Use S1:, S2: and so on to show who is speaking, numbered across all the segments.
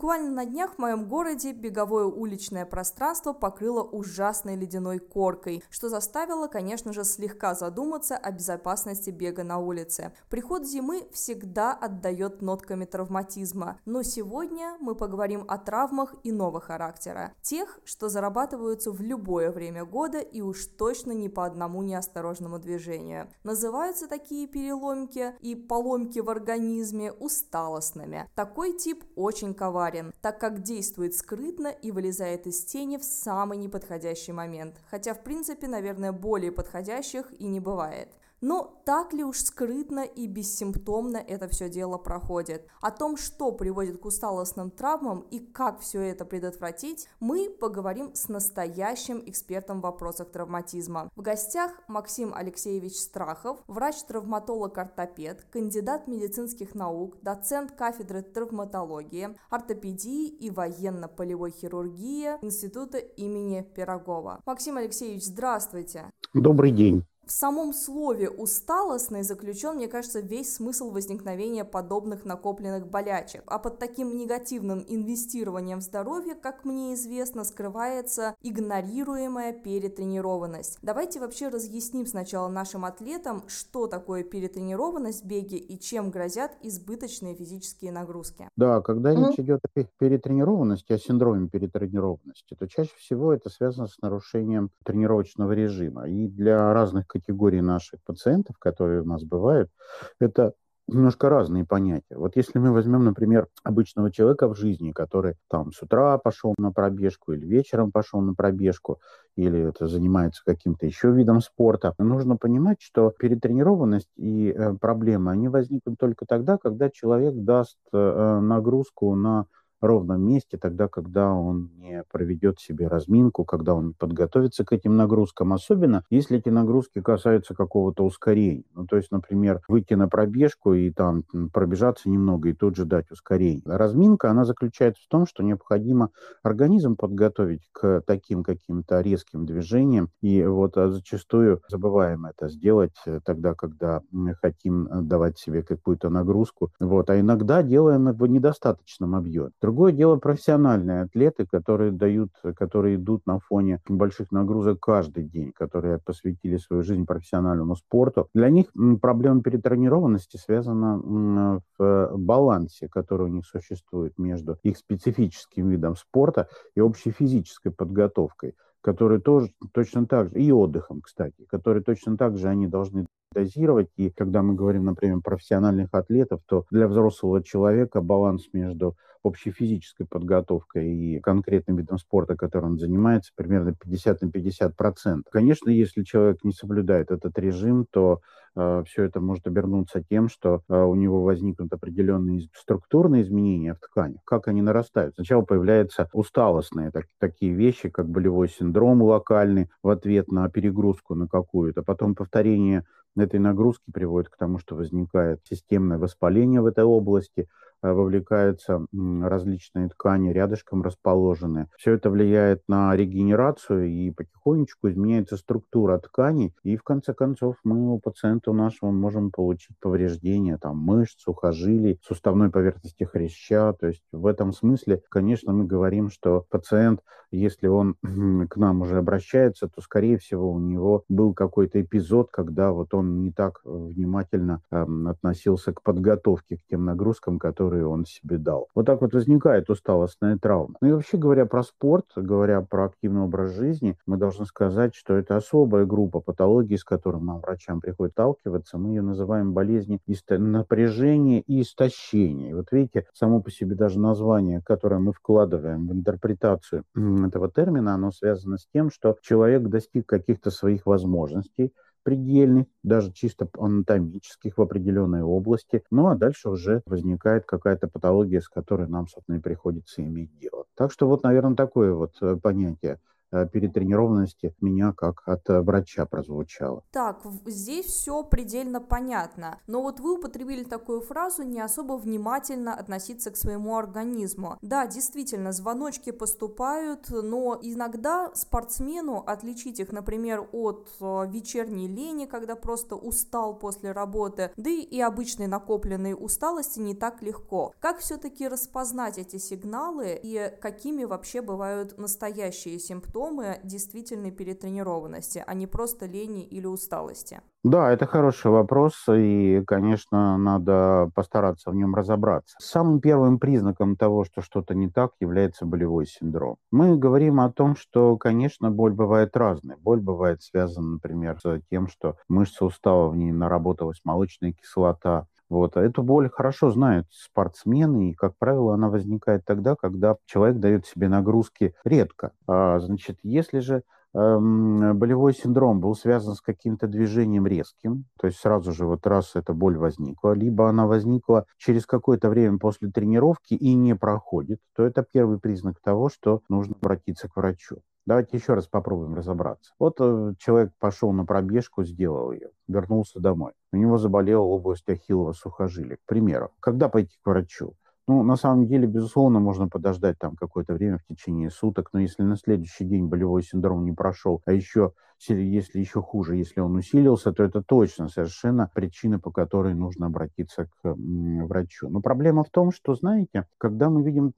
S1: Буквально на днях в моем городе беговое уличное пространство покрыло ужасной ледяной коркой, что заставило, конечно же, слегка задуматься о безопасности бега на улице. Приход зимы всегда отдает нотками травматизма, но сегодня мы поговорим о травмах иного характера. Тех, что зарабатываются в любое время года и уж точно не по одному неосторожному движению. Называются такие переломки и поломки в организме усталостными. Такой тип очень коварный коварен, так как действует скрытно и вылезает из тени в самый неподходящий момент, хотя в принципе, наверное, более подходящих и не бывает. Но так ли уж скрытно и бессимптомно это все дело проходит? О том, что приводит к усталостным травмам и как все это предотвратить, мы поговорим с настоящим экспертом в вопросах травматизма. В гостях Максим Алексеевич Страхов, врач-травматолог-ортопед, кандидат медицинских наук, доцент кафедры травматологии, ортопедии и военно-полевой хирургии Института имени Пирогова. Максим Алексеевич, здравствуйте.
S2: Добрый день
S1: в самом слове «усталостный» заключен, мне кажется, весь смысл возникновения подобных накопленных болячек. А под таким негативным инвестированием в здоровье, как мне известно, скрывается игнорируемая перетренированность. Давайте вообще разъясним сначала нашим атлетам, что такое перетренированность в беге и чем грозят избыточные физические нагрузки.
S2: Да, когда mm-hmm. речь идет о перетренированности, о синдроме перетренированности, то чаще всего это связано с нарушением тренировочного режима. И для разных категорий наших пациентов, которые у нас бывают, это немножко разные понятия. Вот если мы возьмем, например, обычного человека в жизни, который там с утра пошел на пробежку или вечером пошел на пробежку, или это занимается каким-то еще видом спорта, нужно понимать, что перетренированность и э, проблемы, они возникнут только тогда, когда человек даст э, нагрузку на ровном месте, тогда, когда он не проведет себе разминку, когда он подготовится к этим нагрузкам, особенно если эти нагрузки касаются какого-то ускорения. Ну, то есть, например, выйти на пробежку и там пробежаться немного и тут же дать ускорение. Разминка, она заключается в том, что необходимо организм подготовить к таким каким-то резким движениям, и вот а зачастую забываем это сделать э, тогда, когда мы хотим э, давать себе какую-то нагрузку, вот, а иногда делаем в недостаточном объеме. Другое дело профессиональные атлеты, которые дают, которые идут на фоне больших нагрузок каждый день, которые посвятили свою жизнь профессиональному спорту. Для них проблема перетренированности связана в балансе, который у них существует между их специфическим видом спорта и общей физической подготовкой который тоже точно так же, и отдыхом, кстати, который точно так же они должны дозировать. И когда мы говорим, например, профессиональных атлетов, то для взрослого человека баланс между общей физической подготовкой и конкретным видом спорта, которым он занимается, примерно 50 на 50 процентов. Конечно, если человек не соблюдает этот режим, то э, все это может обернуться тем, что э, у него возникнут определенные структурные изменения в тканях. Как они нарастают? Сначала появляются усталостные так, такие вещи, как болевой синдром локальный в ответ на перегрузку на какую-то, потом повторение этой нагрузки приводит к тому, что возникает системное воспаление в этой области, вовлекаются различные ткани, рядышком расположены. Все это влияет на регенерацию и потихонечку изменяется структура тканей. И в конце концов мы у пациента нашего можем получить повреждения там, мышц, сухожилий, суставной поверхности хряща. То есть в этом смысле, конечно, мы говорим, что пациент, если он к нам уже обращается, то, скорее всего, у него был какой-то эпизод, когда вот он не так внимательно э, относился к подготовке к тем нагрузкам, которые которые он себе дал. Вот так вот возникает усталостная травма. Ну и вообще говоря про спорт, говоря про активный образ жизни, мы должны сказать, что это особая группа патологий, с которой нам, врачам, приходится сталкиваться. Мы ее называем болезни напряжения и истощения. Вот видите, само по себе даже название, которое мы вкладываем в интерпретацию этого термина, оно связано с тем, что человек достиг каких-то своих возможностей, предельных, даже чисто анатомических в определенной области. Ну а дальше уже возникает какая-то патология, с которой нам, собственно, и приходится иметь дело. Так что вот, наверное, такое вот э, понятие перетренированности меня как от э, врача прозвучало.
S1: Так, здесь все предельно понятно. Но вот вы употребили такую фразу «не особо внимательно относиться к своему организму». Да, действительно, звоночки поступают, но иногда спортсмену отличить их, например, от э, вечерней лени, когда просто устал после работы, да и обычной накопленной усталости не так легко. Как все-таки распознать эти сигналы и какими вообще бывают настоящие симптомы действительной перетренированности, а не просто лени или усталости?
S2: Да, это хороший вопрос, и, конечно, надо постараться в нем разобраться. Самым первым признаком того, что что-то не так, является болевой синдром. Мы говорим о том, что, конечно, боль бывает разная. Боль бывает связана, например, с тем, что мышца устала, в ней наработалась молочная кислота, вот. А эту боль хорошо знают спортсмены, и, как правило, она возникает тогда, когда человек дает себе нагрузки редко. А, значит, если же болевой синдром был связан с каким-то движением резким, то есть сразу же вот раз эта боль возникла, либо она возникла через какое-то время после тренировки и не проходит, то это первый признак того, что нужно обратиться к врачу. Давайте еще раз попробуем разобраться. Вот э, человек пошел на пробежку, сделал ее, вернулся домой. У него заболела область ахиллова сухожилия, к примеру. Когда пойти к врачу? Ну, на самом деле, безусловно, можно подождать там какое-то время в течение суток, но если на следующий день болевой синдром не прошел, а еще, если еще хуже, если он усилился, то это точно совершенно причина, по которой нужно обратиться к врачу. Но проблема в том, что, знаете, когда мы видим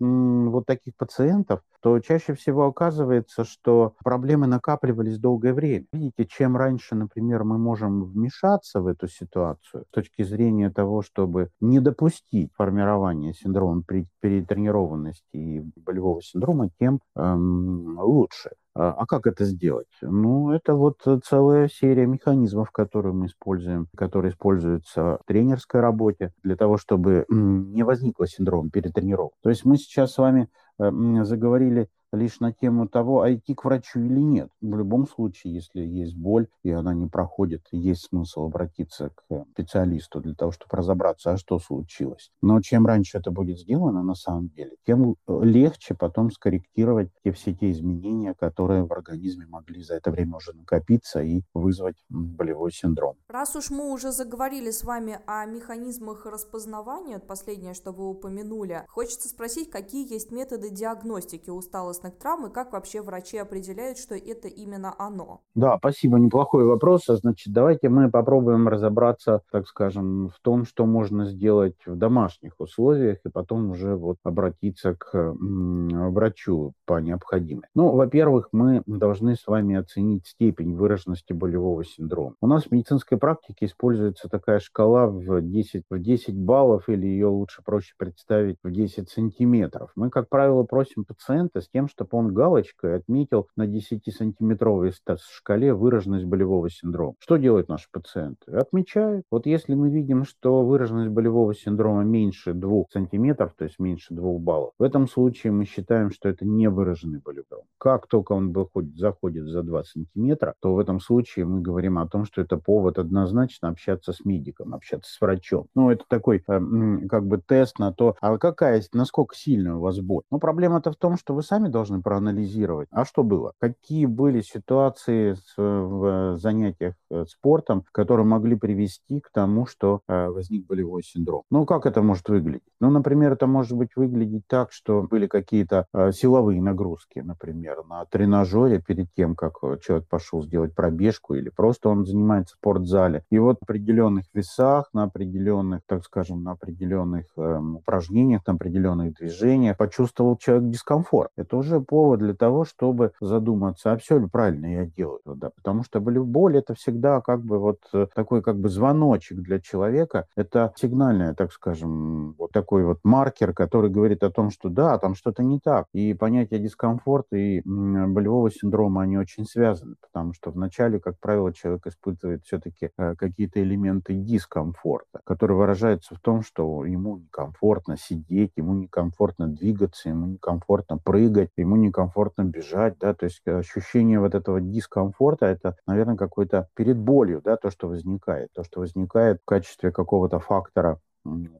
S2: вот таких пациентов, то чаще всего оказывается, что проблемы накапливались долгое время. Видите, чем раньше, например, мы можем вмешаться в эту ситуацию с точки зрения того, чтобы не допустить формирования синдрома перетренированности и болевого синдрома, тем эм, лучше. А, а как это сделать? Ну, это вот целая серия механизмов, которые мы используем, которые используются в тренерской работе для того, чтобы не возникло синдром перетренировки. То есть мы сейчас с вами Э, заговорили лишь на тему того, а идти к врачу или нет. В любом случае, если есть боль, и она не проходит, есть смысл обратиться к специалисту для того, чтобы разобраться, а что случилось. Но чем раньше это будет сделано на самом деле, тем э, легче потом скорректировать те, все те изменения, которые в организме могли за это время уже накопиться и вызвать болевой синдром.
S1: Раз уж мы уже заговорили с вами о механизмах распознавания, последнее, что вы упомянули, хочется спросить, какие есть методы диагностики усталости телесных травм и как вообще врачи определяют, что это именно оно?
S2: Да, спасибо, неплохой вопрос. А значит, давайте мы попробуем разобраться, так скажем, в том, что можно сделать в домашних условиях, и потом уже вот обратиться к врачу по необходимости. Ну, во-первых, мы должны с вами оценить степень выраженности болевого синдрома. У нас в медицинской практике используется такая шкала в 10, в 10 баллов, или ее лучше проще представить в 10 сантиметров. Мы, как правило, просим пациента с тем, чтобы он галочкой отметил на 10-сантиметровой шкале выраженность болевого синдрома. Что делают наши пациенты? Отмечают. Вот если мы видим, что выраженность болевого синдрома меньше 2 сантиметров, то есть меньше 2 баллов, в этом случае мы считаем, что это не выраженный болевой. Как только он выходит, заходит за 2 сантиметра, то в этом случае мы говорим о том, что это повод однозначно общаться с медиком, общаться с врачом. Ну, это такой э, как бы тест на то, а какая, насколько сильная у вас боль. Но проблема-то в том, что вы сами должны должны проанализировать, а что было, какие были ситуации в занятиях э, спортом, которые могли привести к тому, что э, возник болевой синдром. Ну, как это может выглядеть? Ну, например, это может быть выглядеть так, что были какие-то э, силовые нагрузки, например, на тренажере перед тем, как человек пошел сделать пробежку или просто он занимается в спортзале. И вот на определенных весах, на определенных, так скажем, на определенных э, упражнениях, на определенных движениях почувствовал человек дискомфорт. Это уже уже повод для того, чтобы задуматься, а все ли правильно я делаю, да, потому что боль это всегда как бы вот э, такой как бы звоночек для человека, это сигнальный, так скажем, вот такой вот маркер, который говорит о том, что да, там что-то не так, и понятие дискомфорта и болевого синдрома, они очень связаны, потому что вначале, как правило, человек испытывает все-таки э, какие-то элементы дискомфорта, которые выражаются в том, что ему некомфортно сидеть, ему некомфортно двигаться, ему некомфортно прыгать, ему некомфортно бежать, да, то есть э, ощущение вот этого дискомфорта, это, наверное, какой-то перед болью, да, то, что возникает, то, что возникает в качестве какого-то фактора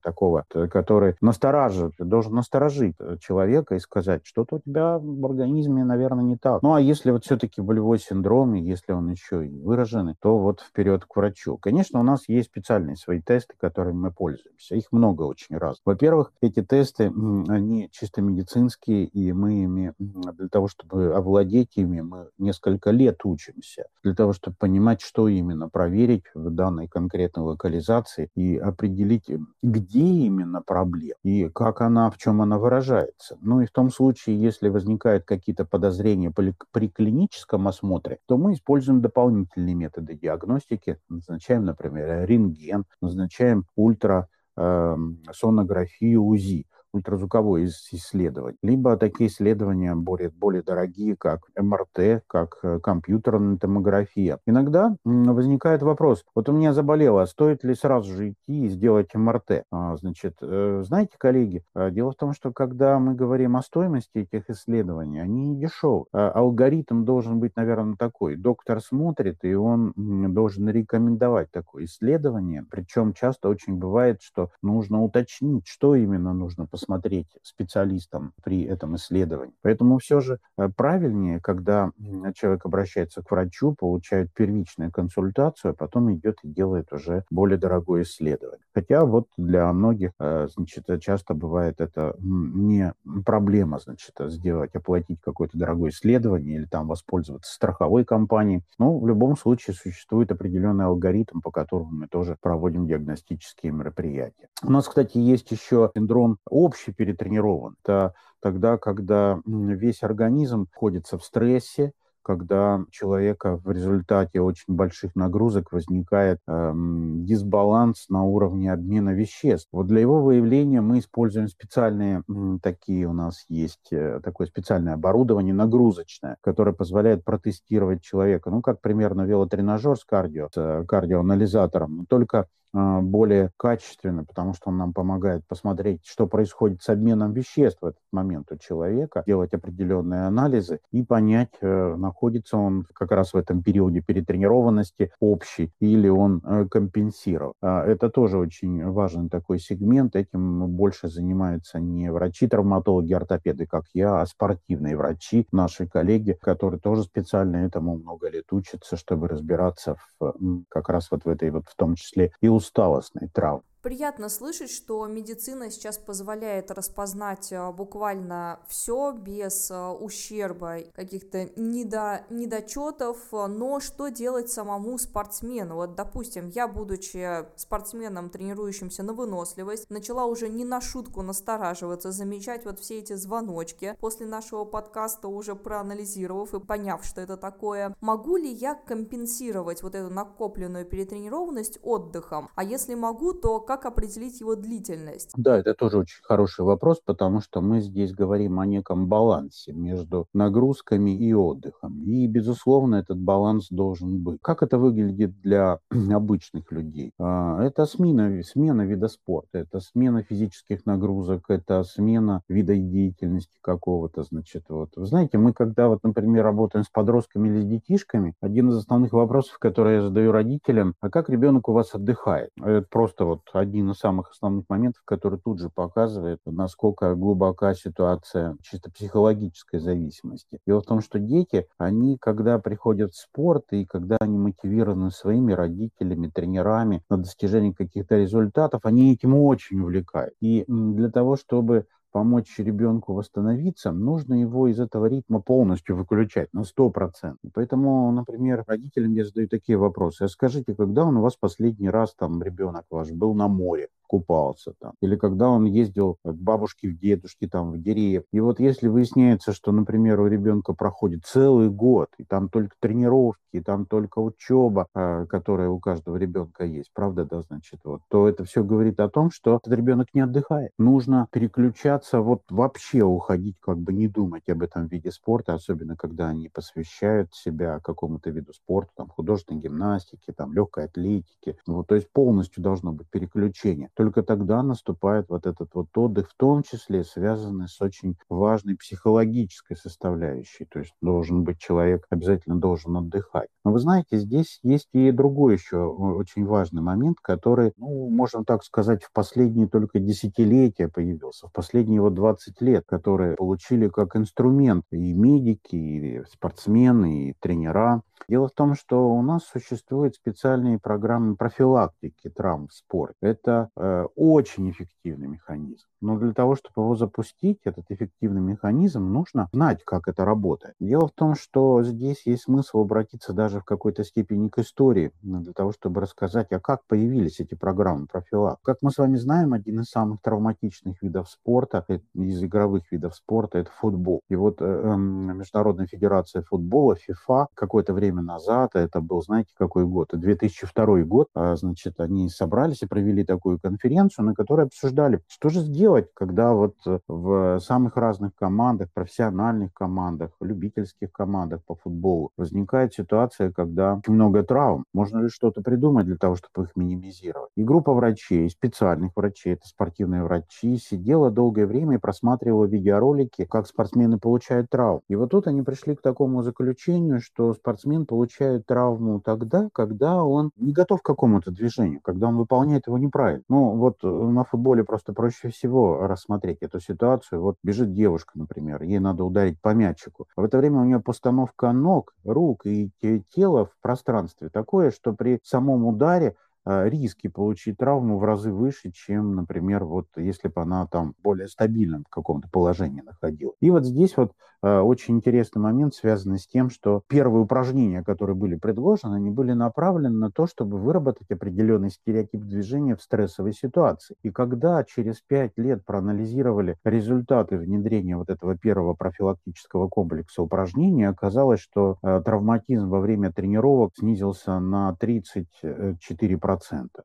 S2: такого, который настораживает, должен насторожить человека и сказать, что-то у тебя в организме, наверное, не так. Ну, а если вот все-таки болевой синдром, если он еще и выраженный, то вот вперед к врачу. Конечно, у нас есть специальные свои тесты, которыми мы пользуемся. Их много очень раз. Во-первых, эти тесты, они чисто медицинские, и мы ими для того, чтобы овладеть ими, мы несколько лет учимся. Для того, чтобы понимать, что именно проверить в данной конкретной локализации и определить, где именно проблема и как она, в чем она выражается. Ну и в том случае, если возникают какие-то подозрения при клиническом осмотре, то мы используем дополнительные методы диагностики, назначаем, например, рентген, назначаем ультрасонографию эм, УЗИ ультразвуковое исследование, либо такие исследования более, более дорогие, как МРТ, как э, компьютерная томография. Иногда возникает вопрос, вот у меня заболело, а стоит ли сразу же идти и сделать МРТ? А, значит, э, знаете, коллеги, э, дело в том, что когда мы говорим о стоимости этих исследований, они не дешевые. А алгоритм должен быть, наверное, такой. Доктор смотрит, и он должен рекомендовать такое исследование. Причем часто очень бывает, что нужно уточнить, что именно нужно посмотреть посмотреть специалистам при этом исследовании. Поэтому все же э, правильнее, когда человек обращается к врачу, получает первичную консультацию, а потом идет и делает уже более дорогое исследование. Хотя вот для многих, э, значит, часто бывает это не проблема, значит, сделать, оплатить какое-то дорогое исследование или там воспользоваться страховой компанией. Но в любом случае существует определенный алгоритм, по которому мы тоже проводим диагностические мероприятия. У нас, кстати, есть еще синдром общий перетренирован. Это тогда, когда весь организм находится в стрессе, когда человека в результате очень больших нагрузок возникает эм, дисбаланс на уровне обмена веществ. Вот для его выявления мы используем специальные м, такие у нас есть э, такое специальное оборудование нагрузочное, которое позволяет протестировать человека. Ну, как примерно велотренажер с кардио, с э, кардиоанализатором, только а, более качественно, потому что он нам помогает посмотреть, что происходит с обменом веществ в этот момент у человека, делать определенные анализы и понять, э, находится он как раз в этом периоде перетренированности общий или он э, компенсировал. А, это тоже очень важный такой сегмент. Этим больше занимаются не врачи-травматологи, ортопеды, как я, а спортивные врачи, наши коллеги, которые тоже специально этому много лет учатся, чтобы разбираться в, как раз вот в этой вот в том числе и усталостной травмы.
S1: Приятно слышать, что медицина сейчас позволяет распознать а, буквально все без а, ущерба, каких-то недо, недочетов, но что делать самому спортсмену? Вот, допустим, я, будучи спортсменом, тренирующимся на выносливость, начала уже не на шутку настораживаться, замечать вот все эти звоночки. После нашего подкаста уже проанализировав и поняв, что это такое, могу ли я компенсировать вот эту накопленную перетренированность отдыхом? А если могу, то как определить его длительность?
S2: Да, это тоже очень хороший вопрос, потому что мы здесь говорим о неком балансе между нагрузками и отдыхом. И, безусловно, этот баланс должен быть. Как это выглядит для обычных людей? А, это смена, смена вида спорта, это смена физических нагрузок, это смена вида деятельности какого-то, значит, вот. Вы знаете, мы когда, вот, например, работаем с подростками или с детишками, один из основных вопросов, который я задаю родителям, а как ребенок у вас отдыхает? Это просто вот один из самых основных моментов, который тут же показывает, насколько глубока ситуация чисто психологической зависимости. Дело в том, что дети, они, когда приходят в спорт и когда они мотивированы своими родителями, тренерами на достижение каких-то результатов, они этим очень увлекают. И для того, чтобы помочь ребенку восстановиться, нужно его из этого ритма полностью выключать на 100%. Поэтому, например, родителям я задаю такие вопросы. А скажите, когда он у вас последний раз, там, ребенок ваш, был на море? Купался там, или когда он ездил к бабушке, в дедушке, там, в деревню. И вот если выясняется, что, например, у ребенка проходит целый год, и там только тренировки, и там только учеба, а, которая у каждого ребенка есть, правда, да, значит, вот, то это все говорит о том, что этот ребенок не отдыхает. Нужно переключаться, вот вообще уходить, как бы не думать об этом виде спорта, особенно когда они посвящают себя какому-то виду спорта, там, художественной гимнастике, там, легкой атлетике. Вот, то есть полностью должно быть переключение. То только тогда наступает вот этот вот отдых, в том числе связанный с очень важной психологической составляющей. То есть должен быть человек, обязательно должен отдыхать. Но вы знаете, здесь есть и другой еще очень важный момент, который, ну, можем так сказать, в последние только десятилетия появился, в последние вот 20 лет, которые получили как инструмент и медики, и спортсмены, и тренера. Дело в том, что у нас существуют специальные программы профилактики травм в спорте. Это э, очень эффективный механизм. Но для того, чтобы его запустить, этот эффективный механизм, нужно знать, как это работает. Дело в том, что здесь есть смысл обратиться даже в какой-то степени к истории, для того, чтобы рассказать, а как появились эти программы профилактики. Как мы с вами знаем, один из самых травматичных видов спорта, э, из игровых видов спорта, это футбол. И вот э, э, Международная федерация футбола, ФИФА, какое-то время назад, это был, знаете, какой год? 2002 год, а, значит, они собрались и провели такую конференцию, на которой обсуждали, что же сделать делать, когда вот э, в самых разных командах, профессиональных командах, любительских командах по футболу возникает ситуация, когда много травм. Можно ли что-то придумать для того, чтобы их минимизировать? И группа врачей, специальных врачей, это спортивные врачи, сидела долгое время и просматривала видеоролики, как спортсмены получают травму. И вот тут они пришли к такому заключению, что спортсмен получает травму тогда, когда он не готов к какому-то движению, когда он выполняет его неправильно. Ну, вот э, на футболе просто проще всего рассмотреть эту ситуацию. Вот бежит девушка, например, ей надо ударить по мячику. В это время у нее постановка ног, рук и тела в пространстве такое, что при самом ударе риски получить травму в разы выше, чем, например, вот если бы она там более стабильном каком-то положении находилась. И вот здесь вот э, очень интересный момент, связанный с тем, что первые упражнения, которые были предложены, они были направлены на то, чтобы выработать определенный стереотип движения в стрессовой ситуации. И когда через пять лет проанализировали результаты внедрения вот этого первого профилактического комплекса упражнений, оказалось, что э, травматизм во время тренировок снизился на 34%.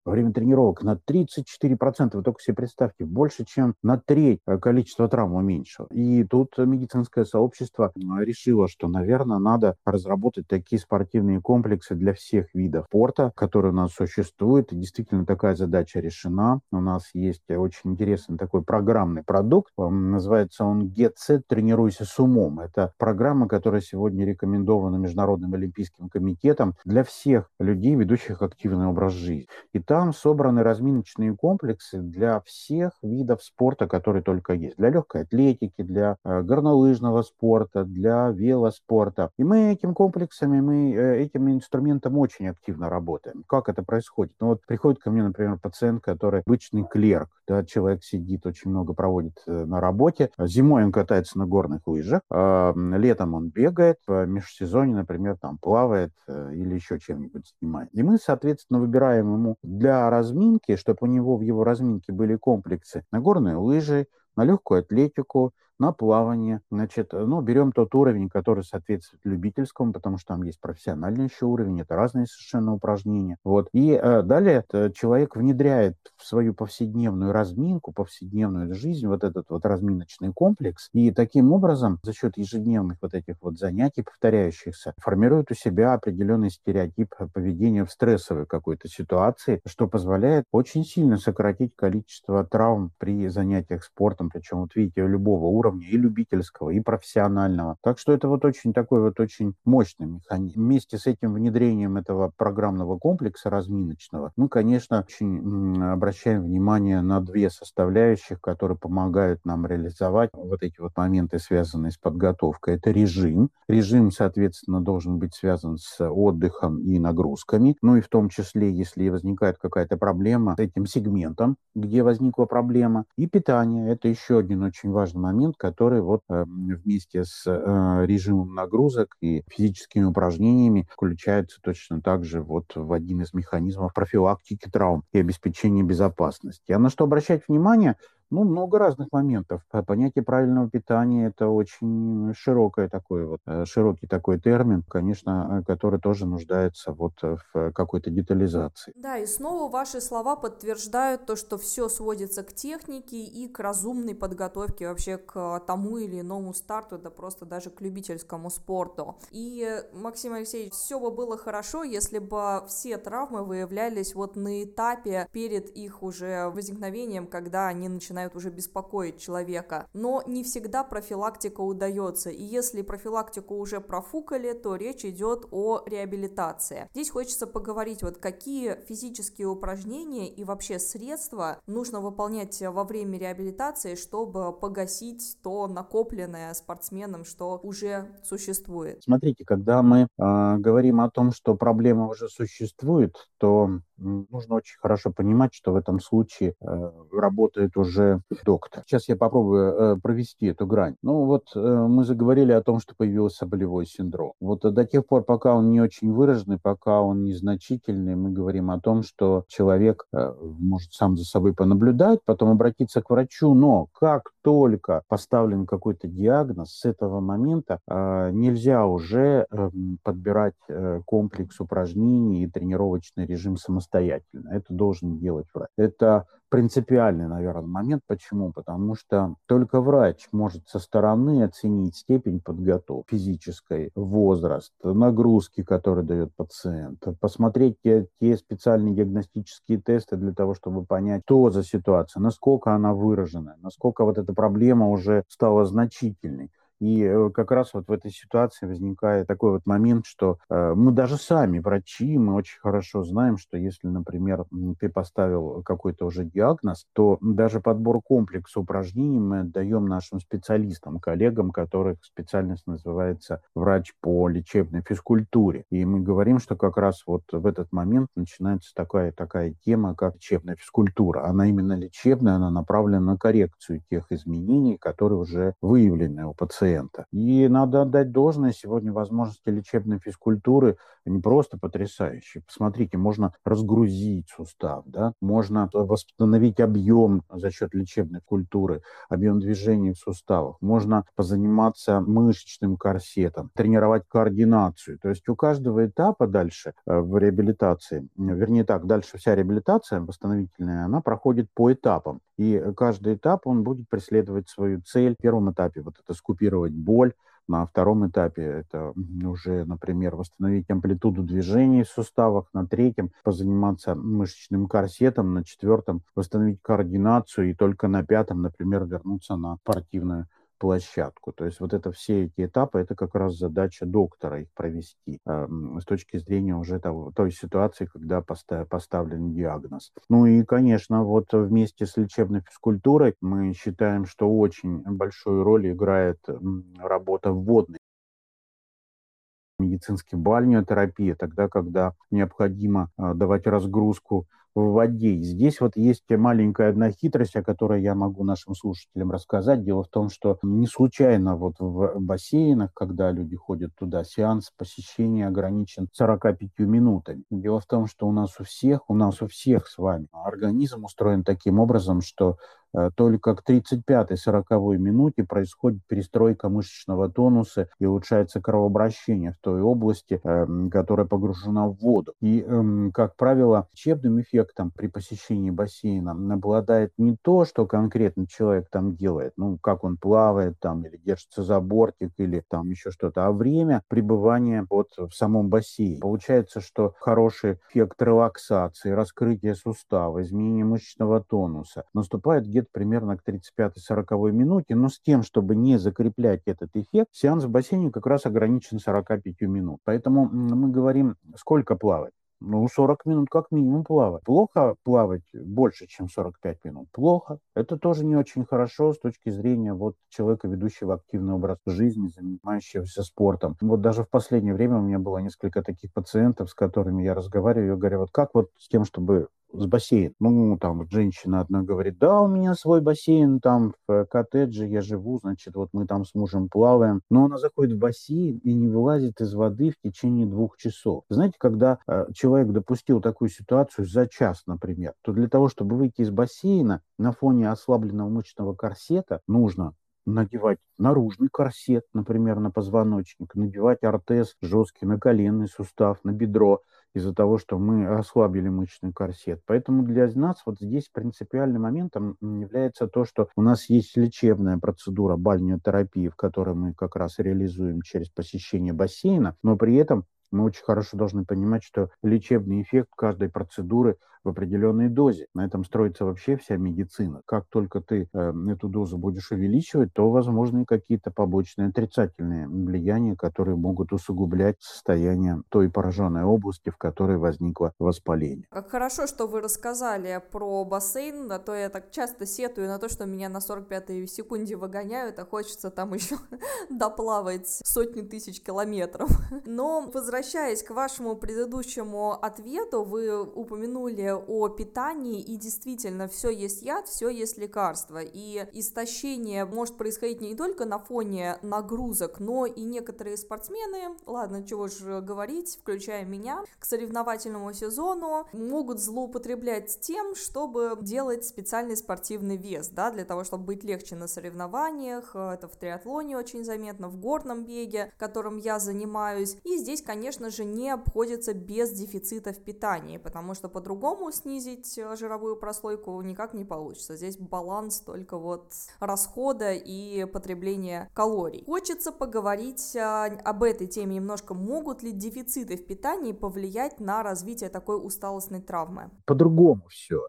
S2: Во время тренировок на 34%, вы только себе представьте, больше, чем на треть э, количество травм уменьшило. И тут медицинское сообщество решило, что, наверное, надо разработать такие спортивные комплексы для всех видов спорта, которые у нас существуют. И действительно такая задача решена. У нас есть очень интересный такой программный продукт. Называется он GetSet «Тренируйся с умом». Это программа, которая сегодня рекомендована Международным олимпийским комитетом для всех людей, ведущих активный образ жизни жизнь. И там собраны разминочные комплексы для всех видов спорта, которые только есть. Для легкой атлетики, для э, горнолыжного спорта, для велоспорта. И мы этим комплексами, мы э, этим инструментом очень активно работаем. Как это происходит? Ну вот приходит ко мне, например, пациент, который обычный клерк, да, человек сидит, очень много проводит э, на работе. Зимой он катается на горных лыжах, а летом он бегает, в межсезонье, например, там плавает или еще чем-нибудь занимается. И мы, соответственно, выбираем ему для разминки, чтобы у него в его разминке были комплексы на горные лыжи, на легкую атлетику, на плавание. Значит, ну, берем тот уровень, который соответствует любительскому, потому что там есть профессиональный еще уровень, это разные совершенно упражнения. Вот. И э, далее человек внедряет в свою повседневную разминку, повседневную жизнь вот этот вот разминочный комплекс, и таким образом за счет ежедневных вот этих вот занятий, повторяющихся, формирует у себя определенный стереотип поведения в стрессовой какой-то ситуации, что позволяет очень сильно сократить количество травм при занятиях спортом, причем вот видите, любого уровня, уровня, и любительского, и профессионального. Так что это вот очень такой вот очень мощный механизм. Вместе с этим внедрением этого программного комплекса разминочного, мы, конечно, очень обращаем внимание на две составляющих, которые помогают нам реализовать вот эти вот моменты, связанные с подготовкой. Это режим. Режим, соответственно, должен быть связан с отдыхом и нагрузками, ну и в том числе, если возникает какая-то проблема с этим сегментом, где возникла проблема. И питание. Это еще один очень важный момент, который вот э, вместе с э, режимом нагрузок и физическими упражнениями включается точно так же вот в один из механизмов профилактики травм и обеспечения безопасности. А на что обращать внимание? Ну, много разных моментов. Понятие правильного питания– это очень широкое такое вот, э, широкий такой термин, конечно, э, который тоже нуждается вот в какой-то детализации.
S1: Да, и снова ваши слова подтверждают то, что все сводится к технике и к разумной подготовке вообще к тому или иному старту, да просто даже к любительскому спорту. И, Максим Алексеевич, все бы было хорошо, если бы все травмы выявлялись вот на этапе перед их уже возникновением, когда они начинают уже беспокоить человека. Но не всегда профилактика удается, и если профилактику уже профукали, то речь идет о реабилитации. Здесь хочется поговорить, вот какие физические упражнения и вообще средства нужно выполнять во время реабилитации, чтобы погасить то накопленное спортсменом, что уже существует.
S2: Смотрите, когда мы э, говорим о том, что проблема уже существует, то нужно очень хорошо понимать, что в этом случае э, работает уже доктор. Сейчас я попробую э, провести эту грань. Ну вот э, мы заговорили о том, что появился болевой синдром. Вот до тех пор, пока он не очень выраженный, пока он незначительный, мы говорим о том, что человек э, может сам за собой понаблюдать, потом обратиться к врачу, но как только поставлен какой-то диагноз, с этого момента э, нельзя уже э, подбирать э, комплекс упражнений и тренировочный режим самостоятельно. Это должен делать врач. Это принципиальный, наверное, момент. Почему? Потому что только врач может со стороны оценить степень подготовки физической, возраст, нагрузки, которые дает пациент, посмотреть те, те специальные диагностические тесты для того, чтобы понять, что за ситуация, насколько она выражена, насколько вот эта проблема уже стала значительной. И э, как раз вот в этой ситуации возникает такой вот момент, что э, мы даже сами, врачи, мы очень хорошо знаем, что если, например, ты поставил какой-то уже диагноз, то даже подбор комплекса упражнений мы даем нашим специалистам, коллегам, которых специальность называется врач по лечебной физкультуре. И мы говорим, что как раз вот в этот момент начинается такая, такая тема, как лечебная физкультура. Она именно лечебная, она направлена на коррекцию тех изменений, которые уже выявлены у пациента пациента. И надо отдать должное, сегодня возможности лечебной физкультуры, они просто потрясающие. Посмотрите, можно разгрузить сустав, да? можно восстановить объем за счет лечебной культуры, объем движений в суставах, можно позаниматься мышечным корсетом, тренировать координацию. То есть у каждого этапа дальше э, в реабилитации, вернее так, дальше вся реабилитация восстановительная, она проходит по этапам. И каждый этап, он будет преследовать свою цель. В первом этапе вот это скупировать боль, на втором этапе это уже, например, восстановить амплитуду движений в суставах, на третьем позаниматься мышечным корсетом, на четвертом восстановить координацию и только на пятом, например, вернуться на спортивную площадку. То есть вот это все эти этапы, это как раз задача доктора их провести э, с точки зрения уже того, той ситуации, когда постав, поставлен диагноз. Ну и, конечно, вот вместе с лечебной физкультурой мы считаем, что очень большую роль играет работа вводной медицинской бальнеотерапии, тогда, когда необходимо э, давать разгрузку в воде. Здесь вот есть маленькая одна хитрость, о которой я могу нашим слушателям рассказать. Дело в том, что не случайно вот в бассейнах, когда люди ходят туда, сеанс посещения ограничен 45 минутами. Дело в том, что у нас у всех, у нас у всех с вами организм устроен таким образом, что только к 35-40 минуте происходит перестройка мышечного тонуса и улучшается кровообращение в той области, эм, которая погружена в воду. И, эм, как правило, лечебным эффектом при посещении бассейна обладает не то, что конкретно человек там делает, ну, как он плавает там или держится за бортик или там еще что-то, а время пребывания вот в самом бассейне. Получается, что хороший эффект релаксации, раскрытия сустава, изменения мышечного тонуса наступает где-то примерно к 35-40 минуте, но с тем, чтобы не закреплять этот эффект, сеанс в бассейне как раз ограничен 45 минут. Поэтому мы говорим, сколько плавать. Ну, 40 минут как минимум плавать. Плохо плавать больше, чем 45 минут? Плохо. Это тоже не очень хорошо с точки зрения вот человека, ведущего активный образ жизни, занимающегося спортом. Вот даже в последнее время у меня было несколько таких пациентов, с которыми я разговариваю, я говорю, вот как вот с тем, чтобы с бассейном. Ну, там женщина одна говорит, да, у меня свой бассейн там в коттедже, я живу, значит, вот мы там с мужем плаваем. Но она заходит в бассейн и не вылазит из воды в течение двух часов. Знаете, когда э, человек допустил такую ситуацию за час, например, то для того, чтобы выйти из бассейна на фоне ослабленного мышечного корсета, нужно надевать наружный корсет, например, на позвоночник, надевать ортез жесткий на коленный сустав, на бедро, из-за того, что мы ослабили мышечный корсет. Поэтому для нас вот здесь принципиальным моментом является то, что у нас есть лечебная процедура бальнеотерапии, в которой мы как раз реализуем через посещение бассейна, но при этом мы очень хорошо должны понимать, что лечебный эффект каждой процедуры в определенной дозе. На этом строится вообще вся медицина. Как только ты э, эту дозу будешь увеличивать, то возможны какие-то побочные отрицательные влияния, которые могут усугублять состояние той пораженной области, в которой возникло воспаление.
S1: Как хорошо, что вы рассказали про бассейн, а то я так часто сетую на то, что меня на 45-й секунде выгоняют, а хочется там еще доплавать сотни тысяч километров. Но возвращаясь к вашему предыдущему ответу, вы упомянули о питании, и действительно, все есть яд, все есть лекарство. И истощение может происходить не только на фоне нагрузок, но и некоторые спортсмены, ладно, чего же говорить, включая меня, к соревновательному сезону могут злоупотреблять тем, чтобы делать специальный спортивный вес, да, для того, чтобы быть легче на соревнованиях. Это в триатлоне очень заметно, в горном беге, которым я занимаюсь. И здесь, конечно же, не обходится без дефицита в питании, потому что по-другому снизить э, жировую прослойку никак не получится. Здесь баланс только вот расхода и потребления калорий. Хочется поговорить а, об этой теме немножко. Могут ли дефициты в питании повлиять на развитие такой усталостной травмы?
S2: По-другому все.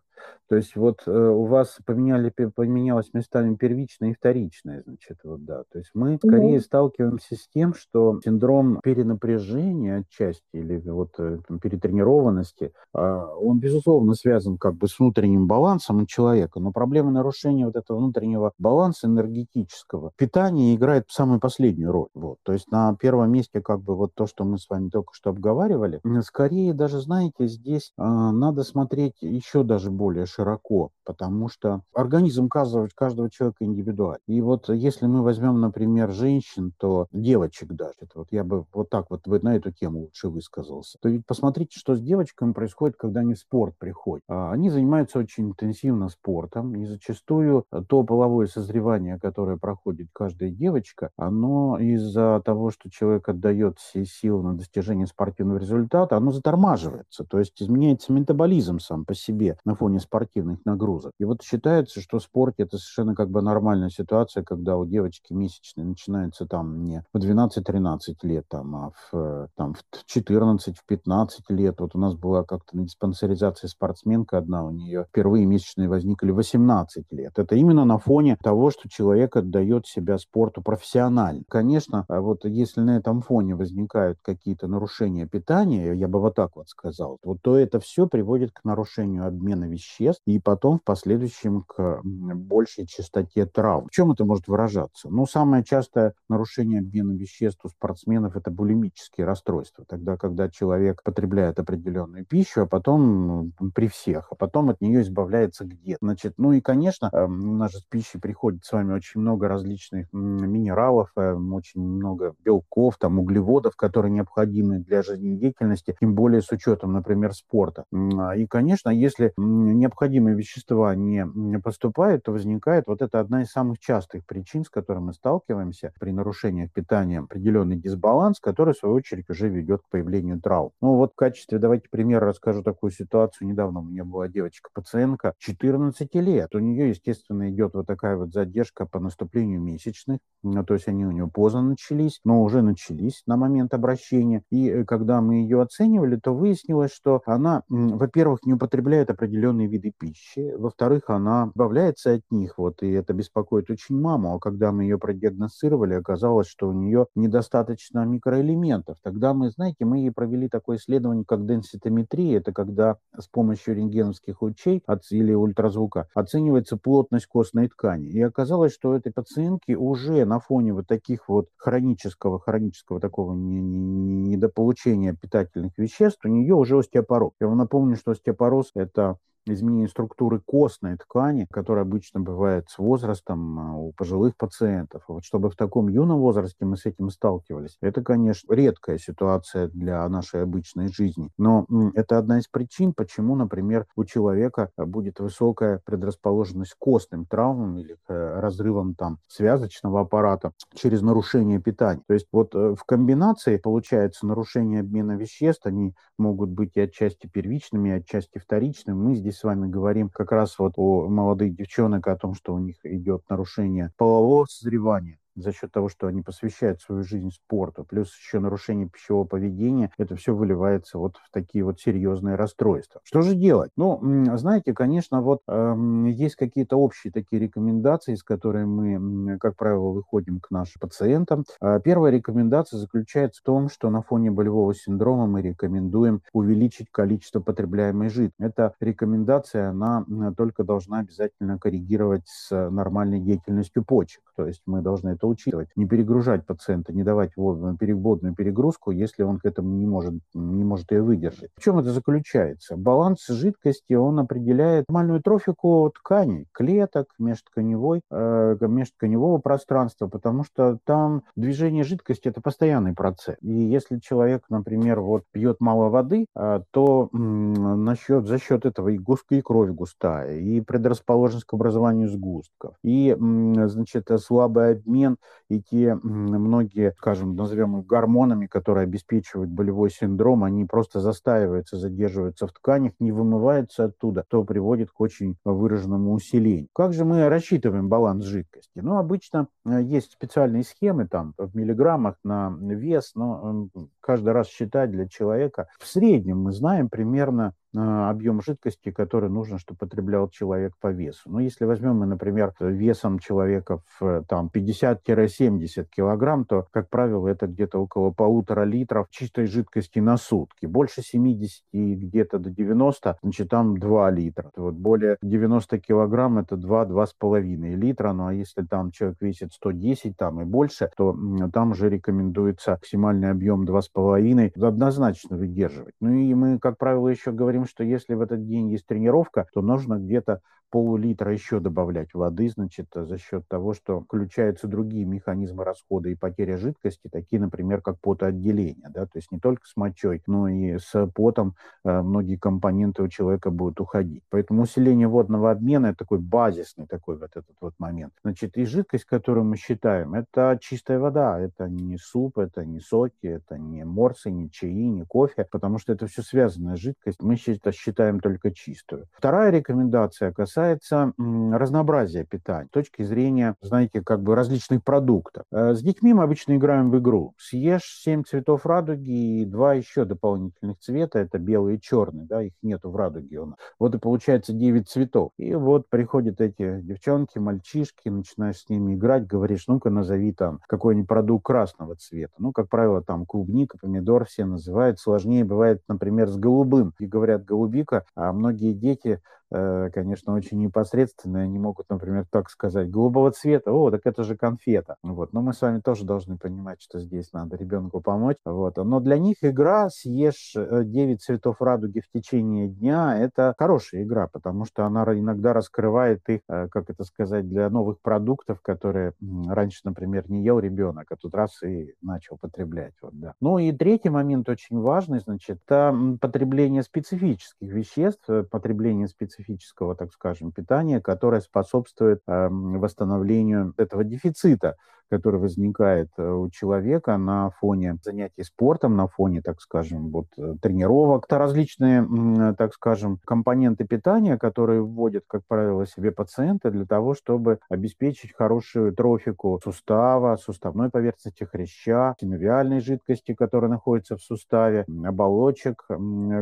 S2: То есть вот э, у вас поменяли, поменялось местами первичное и вторичное, значит, вот да. То есть мы скорее mm-hmm. сталкиваемся с тем, что синдром перенапряжения отчасти или вот э, перетренированности, э, он, безусловно, связан как бы с внутренним балансом человека, но проблема нарушения вот этого внутреннего баланса энергетического питание играет самую последнюю роль. Вот. То есть на первом месте как бы вот то, что мы с вами только что обговаривали, скорее даже, знаете, здесь э, надо смотреть еще даже больше более широко, потому что организм каждого, человека индивидуален. И вот если мы возьмем, например, женщин, то девочек даже, это вот я бы вот так вот на эту тему лучше высказался, то ведь посмотрите, что с девочками происходит, когда они в спорт приходят. А, они занимаются очень интенсивно спортом, и зачастую то половое созревание, которое проходит каждая девочка, оно из-за того, что человек отдает все силы на достижение спортивного результата, оно затормаживается, то есть изменяется метаболизм сам по себе на фоне спортивных нагрузок. И вот считается, что в спорте это совершенно как бы нормальная ситуация, когда у девочки месячные начинаются там не в 12-13 лет, там, а в, там, в 14, в 15 лет. Вот у нас была как-то на диспансеризации спортсменка одна, у нее впервые месячные возникли 18 лет. Это именно на фоне того, что человек отдает себя спорту профессионально. Конечно, а вот если на этом фоне возникают какие-то нарушения питания, я бы вот так вот сказал, вот, то это все приводит к нарушению обмена веществ веществ и потом в последующем к большей частоте травм. В чем это может выражаться? Ну, самое частое нарушение обмена веществ у спортсменов – это булимические расстройства. Тогда, когда человек потребляет определенную пищу, а потом при всех, а потом от нее избавляется где-то. Значит, ну и, конечно, эм, у нас же с пищей приходит с вами очень много различных минералов, эм, очень много белков, там, углеводов, которые необходимы для жизнедеятельности, тем более с учетом, например, спорта. А, и, конечно, если необходимые вещества не поступают, то возникает вот это одна из самых частых причин, с которой мы сталкиваемся при нарушениях питания, определенный дисбаланс, который, в свою очередь, уже ведет к появлению травм. Ну вот в качестве, давайте пример расскажу такую ситуацию. Недавно у меня была девочка-пациентка 14 лет. У нее, естественно, идет вот такая вот задержка по наступлению месячных, ну, то есть они у нее поздно начались, но уже начались на момент обращения. И э, когда мы ее оценивали, то выяснилось, что она, во-первых, не употребляет определенные виды пищи. Во-вторых, она избавляется от них, вот, и это беспокоит очень маму. А когда мы ее продиагностировали, оказалось, что у нее недостаточно микроэлементов. Тогда мы, знаете, мы ей провели такое исследование, как денситометрия. Это когда с помощью рентгеновских лучей или ультразвука оценивается плотность костной ткани. И оказалось, что этой пациентки уже на фоне вот таких вот хронического, хронического такого недополучения питательных веществ, у нее уже остеопороз. Я вам напомню, что остеопороз – это изменение структуры костной ткани, которая обычно бывает с возрастом а, у пожилых пациентов. Вот чтобы в таком юном возрасте мы с этим сталкивались, это, конечно, редкая ситуация для нашей обычной жизни. Но это одна из причин, почему, например, у человека будет высокая предрасположенность к костным травмам или к э, разрывам там связочного аппарата через нарушение питания. То есть вот э, в комбинации получается нарушение обмена веществ, они могут быть и отчасти первичными, и отчасти вторичными. Мы здесь с вами говорим как раз вот о молодых девчонок, о том, что у них идет нарушение полового созревания за счет того, что они посвящают свою жизнь спорту, плюс еще нарушение пищевого поведения, это все выливается вот в такие вот серьезные расстройства. Что же делать? Ну, знаете, конечно, вот э, есть какие-то общие такие рекомендации, с которыми мы, как правило, выходим к нашим пациентам. Э, первая рекомендация заключается в том, что на фоне болевого синдрома мы рекомендуем увеличить количество потребляемой жидкости. Эта рекомендация, она только должна обязательно коррегировать с нормальной деятельностью почек. То есть мы должны это учитывать. Не перегружать пациента, не давать водную, перегрузку, если он к этому не может, не может ее выдержать. В чем это заключается? Баланс жидкости, он определяет нормальную трофику тканей, клеток, межтканевой, э, межтканевого пространства, потому что там движение жидкости – это постоянный процесс. И если человек, например, вот пьет мало воды, э, то м, насчет, за счет этого и, густ, и кровь густая, и предрасположенность к образованию сгустков, и, м, значит, слабый обмен и те многие, скажем, назовем их гормонами, которые обеспечивают болевой синдром, они просто застаиваются, задерживаются в тканях, не вымываются оттуда, то приводит к очень выраженному усилению. Как же мы рассчитываем баланс жидкости? Ну, обычно есть специальные схемы там в миллиграммах на вес, но каждый раз считать для человека. В среднем мы знаем примерно а, объем жидкости, который нужно, чтобы потреблял человек по весу. Ну, если возьмем мы, например, весом человека в там, 50-70 килограмм, то, как правило, это где-то около полутора литров чистой жидкости на сутки. Больше 70 и где-то до 90, значит, там 2 литра. Вот более 90 килограмм это 2-2,5 литра. Ну, а если там человек весит 110 там и больше, то там уже рекомендуется максимальный объем 2,5 однозначно выдерживать. Ну и мы, как правило, еще говорим, что если в этот день есть тренировка, то нужно где-то пол-литра еще добавлять воды, значит, за счет того, что включаются другие механизмы расхода и потеря жидкости, такие, например, как потоотделение, да, то есть не только с мочой, но и с потом э, многие компоненты у человека будут уходить. Поэтому усиление водного обмена – это такой базисный такой вот этот вот момент. Значит, и жидкость, которую мы считаем, это чистая вода, это не суп, это не соки, это не морсы, не чаи, не кофе, потому что это все связанная жидкость. Мы считаем только чистую. Вторая рекомендация касается разнообразия питания с точки зрения, знаете, как бы различных продуктов. Э, с детьми мы обычно играем в игру. Съешь 7 цветов радуги и два еще дополнительных цвета, это белый и черный, да, их нету в радуге у нас. Вот и получается 9 цветов. И вот приходят эти девчонки, мальчишки, начинаешь с ними играть, говоришь, ну-ка назови там какой-нибудь продукт красного цвета. Ну, как правило, там клубника, помидор все называют. Сложнее бывает, например, с голубым. И говорят, голубика, а многие дети конечно, очень непосредственные, они могут, например, так сказать, голубого цвета, о, так это же конфета. Вот. Но мы с вами тоже должны понимать, что здесь надо ребенку помочь. Вот. Но для них игра «Съешь 9 э, цветов радуги в течение дня» — это хорошая игра, потому что она иногда раскрывает их, э, как это сказать, для новых продуктов, которые раньше, например, не ел ребенок, а тут раз и начал потреблять. Вот, да. Ну и третий момент очень важный, значит, это потребление специфических веществ, потребление специфических специфического, так скажем, питания, которое способствует э, восстановлению этого дефицита который возникает э, у человека на фоне занятий спортом, на фоне, так скажем, вот, э, тренировок. Это различные, э, так скажем, компоненты питания, которые вводят, как правило, себе пациенты для того, чтобы обеспечить хорошую трофику сустава, суставной поверхности хряща, синовиальной жидкости, которая находится в суставе, оболочек,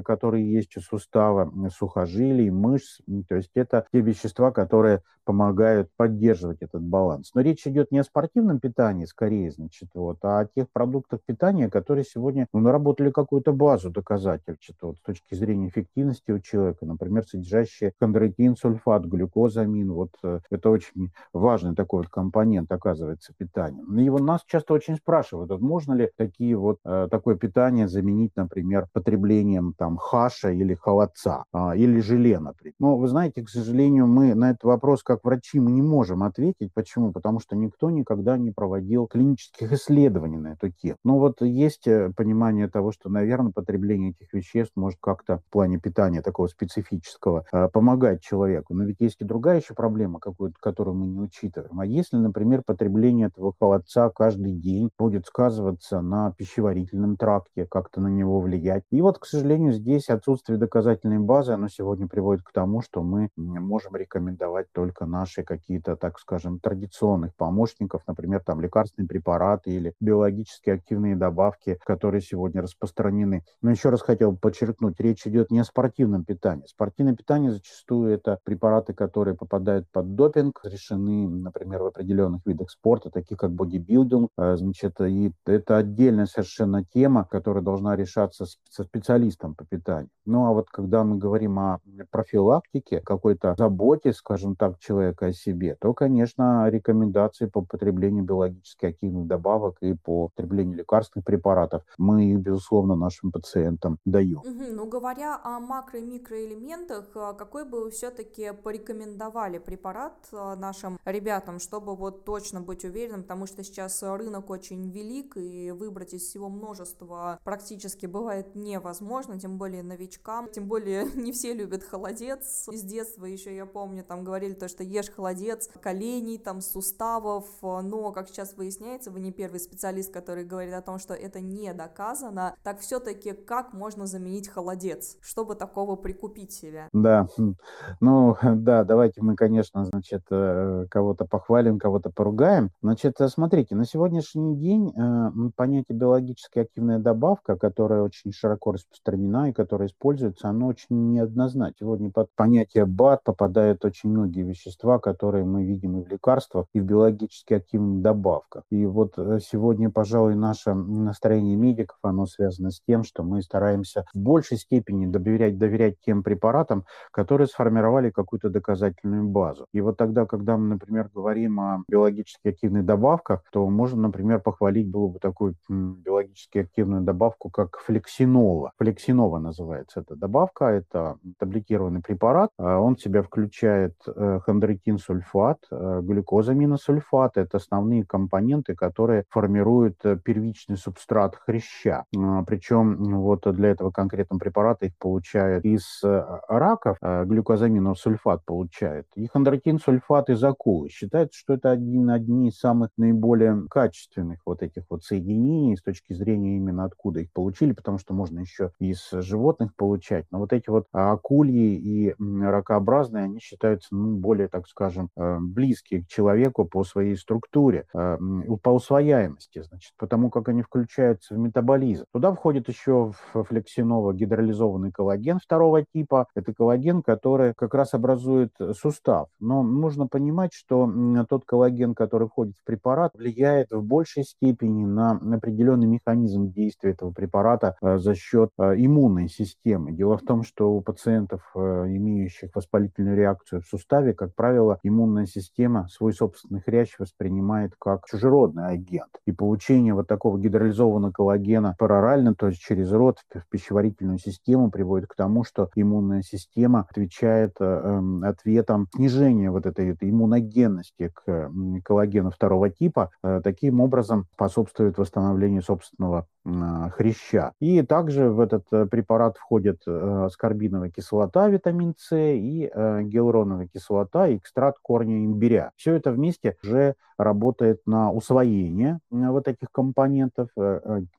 S2: которые есть у сустава, сухожилий, мышц. То есть это те вещества, которые помогают поддерживать этот баланс. Но речь идет не о спортивном питании скорее, значит, вот, а о тех продуктах питания, которые сегодня ну, наработали какую-то базу доказательств вот, с точки зрения эффективности у человека, например, содержащие хондротин, сульфат, глюкозамин. Вот э, это очень важный такой вот компонент, оказывается, питания. Его нас часто очень спрашивают, вот, можно ли такие вот, э, такое питание заменить, например, потреблением там хаша или холодца, а, или желе, например. Но вы знаете, к сожалению, мы на этот вопрос как врачи мы не можем ответить. Почему? Потому что никто никогда не проводил клинических исследований на эту тему. Но вот есть э, понимание того, что, наверное, потребление этих веществ может как-то в плане питания такого специфического э, помогать человеку. Но ведь есть и другая еще проблема, какую-то, которую мы не учитываем. А если, например, потребление этого холодца каждый день будет сказываться на пищеварительном тракте, как-то на него влиять. И вот, к сожалению, здесь отсутствие доказательной базы, оно сегодня приводит к тому, что мы можем рекомендовать только наши какие-то, так скажем, традиционных помощников, например, там лекарственные препараты или биологически активные добавки, которые сегодня распространены. Но еще раз хотел подчеркнуть, речь идет не о спортивном питании. Спортивное питание зачастую это препараты, которые попадают под допинг, решены, например, в определенных видах спорта, таких как бодибилдинг. Э, значит, и это отдельная совершенно тема, которая должна решаться со специалистом по питанию. Ну а вот когда мы говорим о профилактике, какой-то заботе, скажем так, человека о себе, то, конечно, рекомендации по потреблению биологически активных добавок и по потреблению лекарственных препаратов мы безусловно, нашим пациентам даем.
S1: Угу, ну, говоря о макро- и микроэлементах, а какой бы вы все-таки порекомендовали препарат а, нашим ребятам, чтобы вот точно быть уверенным, потому что сейчас рынок очень велик, и выбрать из всего множества практически бывает невозможно, тем более новичкам, тем более не все любят холодец. Из детства еще я помню, там говорили то, что ешь холодец, коленей, там, суставов, но, как сейчас выясняется, вы не первый специалист, который говорит о том, что это не доказано, так все-таки как можно заменить холодец, чтобы такого прикупить себя?
S2: Да, ну, да, давайте мы, конечно, значит, э, кого-то похвалим, кого-то поругаем. Значит, э, смотрите, на сегодняшний день э, понятие биологически активная добавка, которая очень широко распространена и которая используется, оно очень неоднозначно. Сегодня под понятие БАД попадают очень многие вещества, которые мы видим и в лекарствах, и в биологически активных добавках. И вот сегодня, пожалуй, наше настроение медиков, оно связано с тем, что мы стараемся в большей степени доверять, доверять тем препаратам, которые сформировали какую-то доказательную базу. И вот тогда, когда мы, например, говорим о биологически активных добавках, то можно, например, похвалить было бы такую биологически активную добавку, как флексинова. Флексинова называется эта добавка. Это таблетированный препарат. А он в себя включает э, хондротин сульфат, э, глюкозаминосульфат. Это основные компоненты, которые формируют э, первичный субстрат хряща. А, Причем вот для этого конкретного препарата их получают из раков, глюкозаминосульфат получает, и хондротин сульфат из акулы. Считается, что это один, одни из самых наиболее качественных вот этих вот соединений с точки зрения именно откуда их получили, потому что можно еще из животных получать. Но вот эти вот акульи и ракообразные, они считаются ну, более, так скажем, э, близкие к человеку по своей структуре, э, по усвояемости, значит, потому как они включаются в метаболизм. Туда входит еще флексиново гидролизованный коллаген второго типа. Это коллаген, который как раз образует сустав. Но нужно понимать, что тот коллаген, который входит в препарат, влияет в большей степени на определенный механизм действия этого препарата э, за счет иммунной системы. Дело в том, что у пациентов, имеющих воспалительную реакцию в суставе, как правило, иммунная система свой собственный хрящ воспринимает как чужеродный агент. И получение вот такого гидролизованного коллагена парорально, то есть через рот в пищеварительную систему, приводит к тому, что иммунная система отвечает э, эм, ответом снижения вот этой, этой иммуногенности к коллагену второго типа, э, таким образом способствует восстановлению собственного а, хряща. И также в этот э, препарат входит э, аскорбиновая кислота, витамин С и э, гиалуроновая кислота и экстракт корня имбиря. Все это вместе уже работает на усвоение вот этих компонентов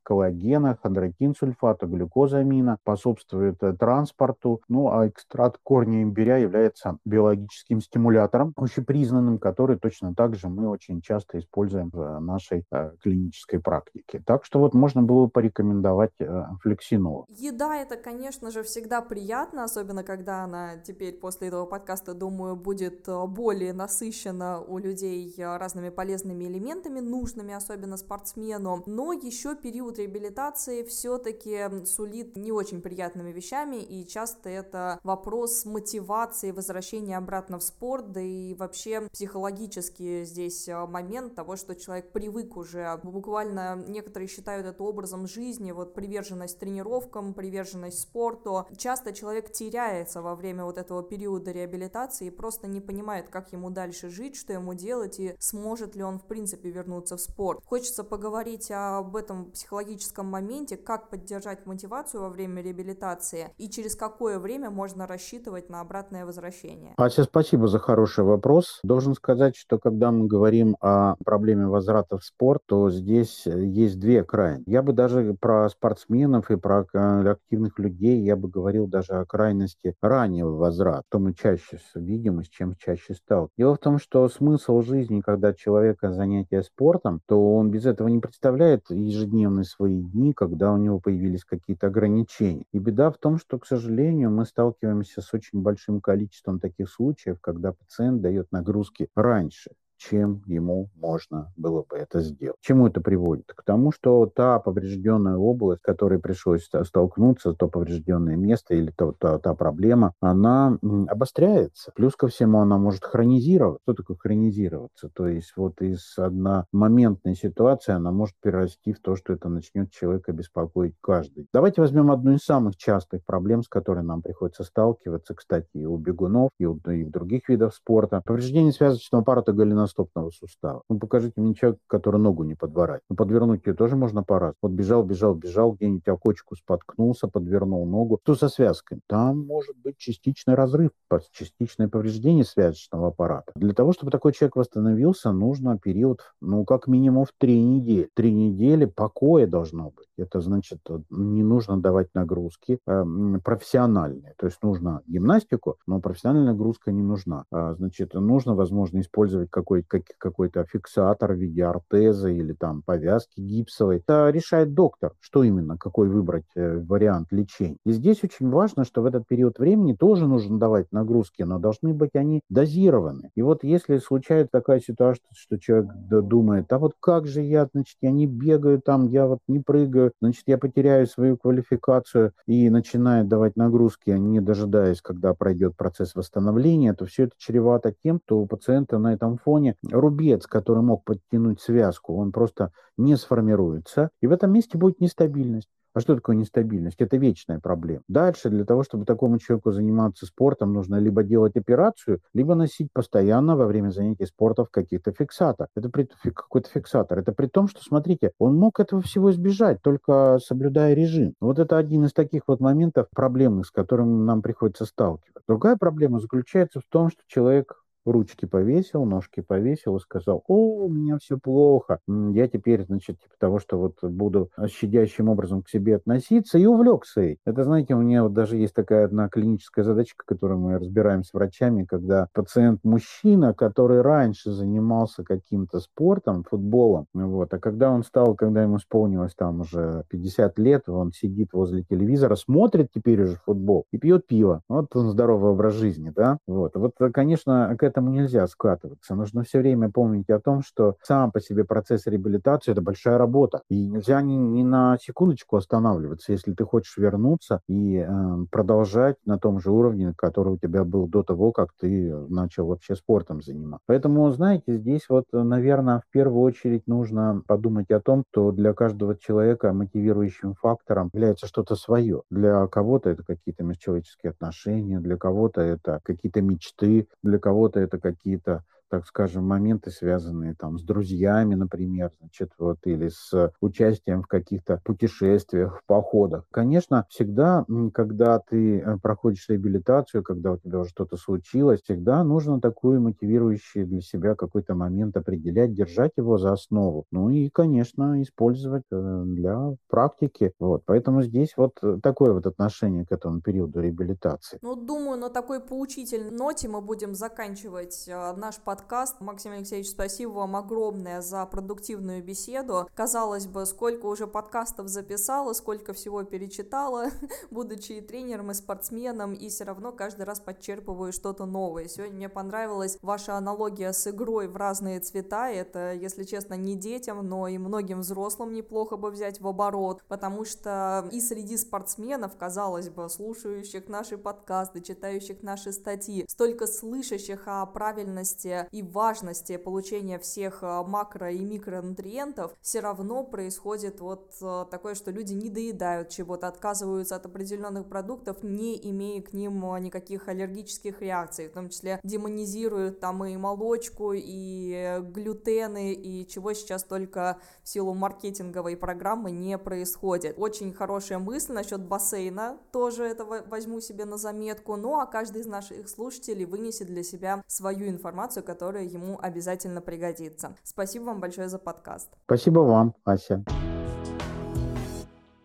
S2: коллагена, хондротин сульфата, глюкозамина, способствует транспорту. Ну а экстракт корня имбиря является биологическим стимулятором, общепризнанным, который точно так же мы очень часто используем в нашей клинической практике. Так что вот можно было бы порекомендовать э, флексинол.
S1: Еда это, конечно же, всегда приятно, особенно когда она теперь после этого подкаста, думаю, будет э, более насыщена у людей э, разными разными полезными элементами, нужными особенно спортсмену, но еще период реабилитации все-таки сулит не очень приятными вещами, и часто это вопрос мотивации возвращения обратно в спорт, да и вообще психологически здесь а, момент того, что человек привык уже, буквально некоторые считают это образом жизни, вот приверженность тренировкам, приверженность спорту. Часто человек теряется во время вот этого периода реабилитации и просто не понимает, как ему дальше жить, что ему делать и сможет ли он в принципе вернуться в спорт. Хочется поговорить об этом психологическом моменте, как поддержать мотивацию во время реабилитации и через какое время можно рассчитывать на обратное возвращение.
S2: Ася, спасибо за хороший вопрос. Должен сказать, что когда мы говорим о проблеме возврата в спорт, то здесь есть две крайности. Я бы даже про спортсменов и про активных людей, я бы говорил даже о крайности раннего возврата, что мы чаще видим и с чем чаще стал. Дело в том, что смысл жизни, когда человека занятие спортом, то он без этого не представляет ежедневные свои дни, когда у него появились какие-то ограничения. И беда в том, что, к сожалению, мы сталкиваемся с очень большим количеством таких случаев, когда пациент дает нагрузки раньше чем ему можно было бы это сделать. К чему это приводит? К тому, что та поврежденная область, с которой пришлось столкнуться, то поврежденное место или то, то, та проблема, она обостряется. Плюс ко всему она может хронизировать. Что такое хронизироваться? То есть вот из одномоментной ситуации она может перерасти в то, что это начнет человека беспокоить каждый. Давайте возьмем одну из самых частых проблем, с которой нам приходится сталкиваться, кстати, и у бегунов, и у, и у других видов спорта. Повреждение связочного аппарата голеностопа голеностопного сустава. Ну, покажите мне человека, который ногу не подворает. Ну, подвернуть ее тоже можно по Вот бежал, бежал, бежал, где-нибудь о кочку споткнулся, подвернул ногу. Что со связкой? Там может быть частичный разрыв, частичное повреждение связочного аппарата. Для того, чтобы такой человек восстановился, нужно период, ну, как минимум в три недели. Три недели покоя должно быть. Это значит, не нужно давать нагрузки э, профессиональные. То есть нужно гимнастику, но профессиональная нагрузка не нужна. А, значит, нужно, возможно, использовать какой, как, какой-то фиксатор в виде ортеза или там повязки гипсовой. Это решает доктор, что именно, какой выбрать э, вариант лечения. И здесь очень важно, что в этот период времени тоже нужно давать нагрузки, но должны быть они дозированы. И вот если случается такая ситуация, что человек думает, а вот как же я, значит, я не бегаю там, я вот не прыгаю, значит, я потеряю свою квалификацию и начинаю давать нагрузки, не дожидаясь, когда пройдет процесс восстановления, то все это чревато тем, что у пациента на этом фоне рубец, который мог подтянуть связку, он просто не сформируется, и в этом месте будет нестабильность. А что такое нестабильность? Это вечная проблема. Дальше для того, чтобы такому человеку заниматься спортом, нужно либо делать операцию, либо носить постоянно во время занятий спортом каких-то фиксатор. Это при, какой-то фиксатор. Это при том, что, смотрите, он мог этого всего избежать, только соблюдая режим. Вот это один из таких вот моментов проблемных, с которым нам приходится сталкиваться. Другая проблема заключается в том, что человек ручки повесил, ножки повесил и сказал, о, у меня все плохо, я теперь, значит, типа того, что вот буду щадящим образом к себе относиться, и увлекся. Это, знаете, у меня вот даже есть такая одна клиническая задачка, которую мы разбираем с врачами, когда пациент-мужчина, который раньше занимался каким-то спортом, футболом, вот, а когда он стал, когда ему исполнилось там уже 50 лет, он сидит возле телевизора, смотрит теперь уже футбол и пьет пиво. Вот он здоровый образ жизни, да? Вот, вот конечно, к этому этому нельзя скатываться. Нужно все время помнить о том, что сам по себе процесс реабилитации – это большая работа. И нельзя ни, ни на секундочку останавливаться, если ты хочешь вернуться и э, продолжать на том же уровне, который у тебя был до того, как ты начал вообще спортом заниматься. Поэтому, знаете, здесь вот, наверное, в первую очередь нужно подумать о том, что для каждого человека мотивирующим фактором является что-то свое. Для кого-то это какие-то межчеловеческие отношения, для кого-то это какие-то мечты, для кого-то это какие-то так скажем, моменты, связанные там с друзьями, например, значит, вот, или с участием в каких-то путешествиях, походах. Конечно, всегда, когда ты э, проходишь реабилитацию, когда у тебя уже что-то случилось, всегда нужно такой мотивирующий для себя какой-то момент определять, держать его за основу. Ну и, конечно, использовать э, для практики. Вот. Поэтому здесь вот такое вот отношение к этому периоду реабилитации.
S1: Ну, думаю, на такой поучительной ноте мы будем заканчивать э, наш подкаст подкаст. Максим Алексеевич, спасибо вам огромное за продуктивную беседу. Казалось бы, сколько уже подкастов записала, сколько всего перечитала, будучи и тренером, и спортсменом, и все равно каждый раз подчерпываю что-то новое. Сегодня мне понравилась ваша аналогия с игрой в разные цвета. Это, если честно, не детям, но и многим взрослым неплохо бы взять в оборот, потому что и среди спортсменов, казалось бы, слушающих наши подкасты, читающих наши статьи, столько слышащих о правильности и важности получения всех э, макро и микронутриентов, все равно происходит вот э, такое, что люди не доедают чего-то, отказываются от определенных продуктов, не имея к ним э, никаких аллергических реакций, в том числе демонизируют там и молочку, и глютены, и чего сейчас только в силу маркетинговой программы не происходит. Очень хорошая мысль насчет бассейна, тоже это возьму себе на заметку, ну а каждый из наших слушателей вынесет для себя свою информацию, которая ему обязательно пригодится. Спасибо вам большое за подкаст.
S2: Спасибо вам, Ася.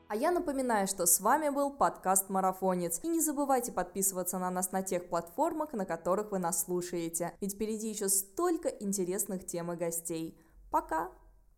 S1: А я напоминаю, что с вами был подкаст «Марафонец». И не забывайте подписываться на нас на тех платформах, на которых вы нас слушаете. Ведь впереди еще столько интересных тем и гостей. Пока!